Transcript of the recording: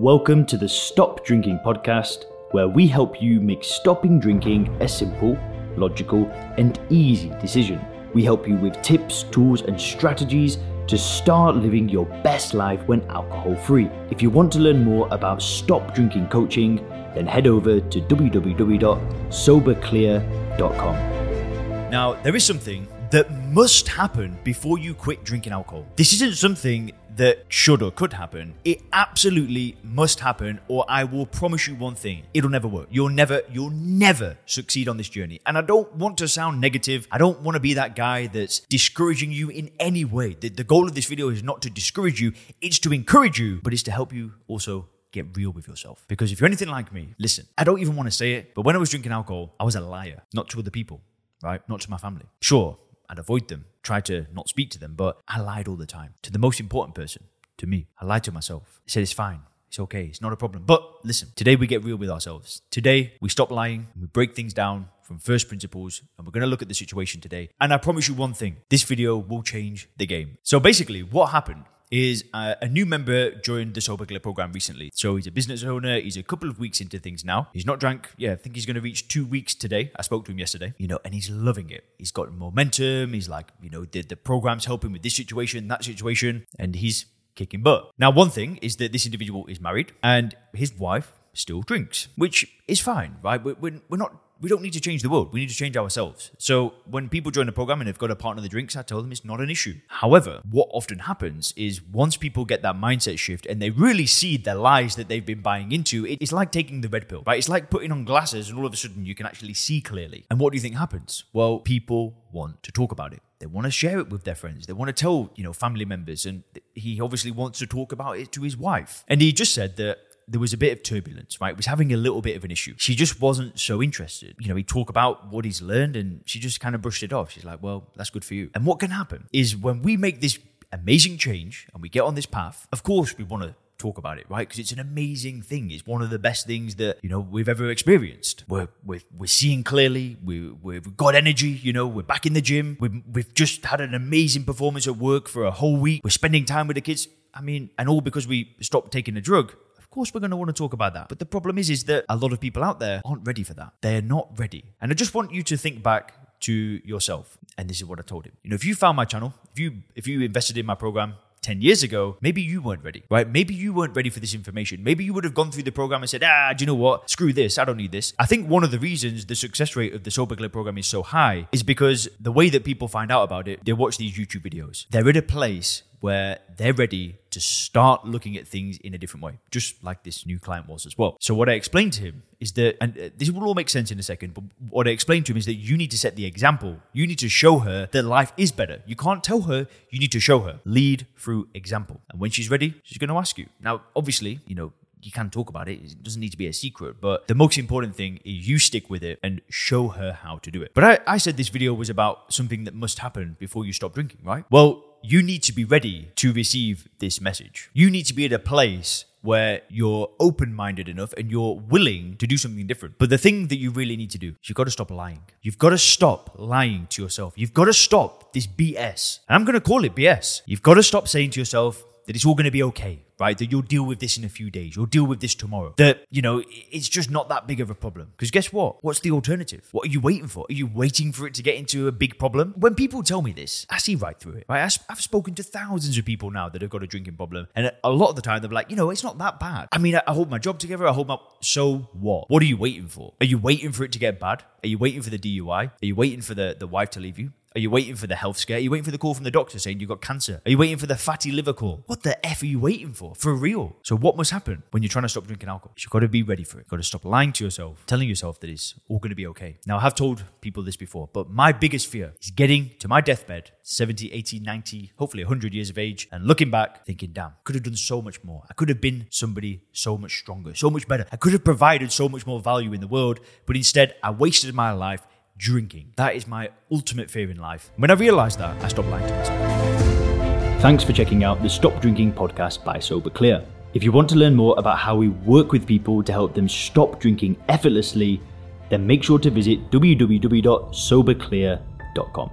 Welcome to the Stop Drinking podcast, where we help you make stopping drinking a simple, logical, and easy decision. We help you with tips, tools, and strategies to start living your best life when alcohol free. If you want to learn more about stop drinking coaching, then head over to www.soberclear.com. Now, there is something that must happen before you quit drinking alcohol. This isn't something that should or could happen. It absolutely must happen, or I will promise you one thing it'll never work. You'll never, you'll never succeed on this journey. And I don't want to sound negative. I don't want to be that guy that's discouraging you in any way. The, the goal of this video is not to discourage you, it's to encourage you, but it's to help you also get real with yourself. Because if you're anything like me, listen, I don't even want to say it, but when I was drinking alcohol, I was a liar, not to other people, right? Not to my family. Sure, I'd avoid them, try to not speak to them, but I lied all the time to the most important person, to me. I lied to myself. I said, it's fine. It's okay. It's not a problem. But listen, today we get real with ourselves. Today we stop lying we break things down from first principles and we're going to look at the situation today. And I promise you one thing this video will change the game. So basically, what happened is uh, a new member joined the Sober Clear program recently. So he's a business owner. He's a couple of weeks into things now. He's not drank. Yeah, I think he's going to reach two weeks today. I spoke to him yesterday, you know, and he's loving it. He's got momentum. He's like, you know, the, the program's helping with this situation, that situation, and he's kicking butt. Now, one thing is that this individual is married and his wife still drinks, which is fine, right? We're, we're, we're not we don't need to change the world. We need to change ourselves. So when people join the program and they've got a partner that drinks, I tell them it's not an issue. However, what often happens is once people get that mindset shift and they really see the lies that they've been buying into, it's like taking the red pill, right? It's like putting on glasses and all of a sudden you can actually see clearly. And what do you think happens? Well, people want to talk about it. They want to share it with their friends. They want to tell, you know, family members. And he obviously wants to talk about it to his wife. And he just said that there was a bit of turbulence, right? Was having a little bit of an issue. She just wasn't so interested. You know, he talk about what he's learned and she just kind of brushed it off. She's like, well, that's good for you. And what can happen is when we make this amazing change and we get on this path, of course, we want to talk about it, right? Because it's an amazing thing. It's one of the best things that you know we've ever experienced. We're we're, we're seeing clearly. We we've got energy. You know, we're back in the gym. We've we've just had an amazing performance at work for a whole week. We're spending time with the kids. I mean, and all because we stopped taking the drug. Of course, we're going to want to talk about that. But the problem is, is that a lot of people out there aren't ready for that. They're not ready. And I just want you to think back to yourself. And this is what I told him. You know, if you found my channel, if you if you invested in my program, 10 years ago, maybe you weren't ready, right? Maybe you weren't ready for this information. Maybe you would have gone through the program and said, ah, do you know what? Screw this. I don't need this. I think one of the reasons the success rate of the Sober program is so high is because the way that people find out about it, they watch these YouTube videos. They're in a place where they're ready to start looking at things in a different way, just like this new client was as well. So, what I explained to him is that, and uh, this will all make sense in a second, but what I explained to him is that you need to set the example. You need to show her that life is better. You can't tell her, you need to show her. Lead through example. And when she's ready, she's going to ask you. Now, obviously, you know, you can talk about it. It doesn't need to be a secret. But the most important thing is you stick with it and show her how to do it. But I, I said this video was about something that must happen before you stop drinking, right? Well, you need to be ready to receive this message. You need to be at a place where you're open minded enough and you're willing to do something different. But the thing that you really need to do is you've got to stop lying. You've got to stop lying to yourself. You've got to stop this BS. And I'm going to call it BS. You've got to stop saying to yourself that it's all going to be okay right? That you'll deal with this in a few days. You'll deal with this tomorrow. That, you know, it's just not that big of a problem. Because guess what? What's the alternative? What are you waiting for? Are you waiting for it to get into a big problem? When people tell me this, I see right through it, right? I've spoken to thousands of people now that have got a drinking problem. And a lot of the time they're like, you know, it's not that bad. I mean, I hold my job together. I hold my. So what? What are you waiting for? Are you waiting for it to get bad? Are you waiting for the DUI? Are you waiting for the, the wife to leave you? Are you waiting for the health scare? Are you waiting for the call from the doctor saying you've got cancer? Are you waiting for the fatty liver call? What the F are you waiting for? For real. So, what must happen when you're trying to stop drinking alcohol? You've got to be ready for it. You've got to stop lying to yourself, telling yourself that it's all going to be okay. Now, I have told people this before, but my biggest fear is getting to my deathbed, 70, 80, 90, hopefully 100 years of age, and looking back, thinking, damn, I could have done so much more. I could have been somebody so much stronger, so much better. I could have provided so much more value in the world, but instead, I wasted my life drinking. That is my ultimate fear in life. When I realized that, I stopped lying to myself. Thanks for checking out the Stop Drinking podcast by Sober Clear. If you want to learn more about how we work with people to help them stop drinking effortlessly, then make sure to visit www.soberclear.com.